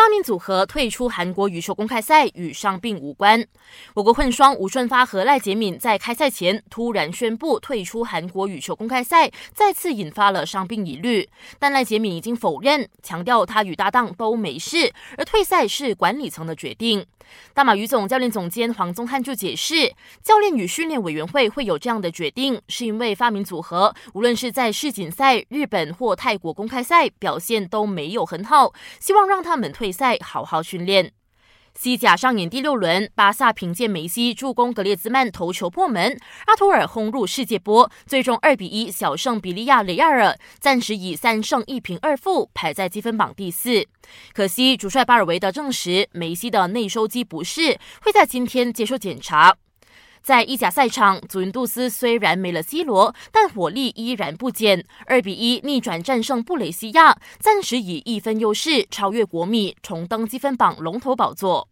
发明组合退出韩国羽球公开赛与伤病无关。我国混双吴顺发和赖洁敏在开赛前突然宣布退出韩国羽球公开赛，再次引发了伤病疑虑。但赖洁敏已经否认，强调他与搭档都没事，而退赛是管理层的决定。大马羽总教练总监黄宗汉就解释，教练与训练委员会会有这样的决定，是因为发明组合无论是在世锦赛、日本或泰国公开赛表现都没有很好，希望让他们退赛，好好训练。西甲上演第六轮，巴萨凭借梅西助攻格列兹曼头球破门，阿图尔轰入世界波，最终二比一小胜比利亚雷亚尔，暂时以三胜一平二负排在积分榜第四。可惜主帅巴尔维德证实，梅西的内收肌不适，会在今天接受检查。在意甲赛场，祖云杜斯虽然没了 C 罗，但火力依然不减，二比一逆转战胜布雷西亚，暂时以一分优势超越国米，重登积分榜龙头宝座。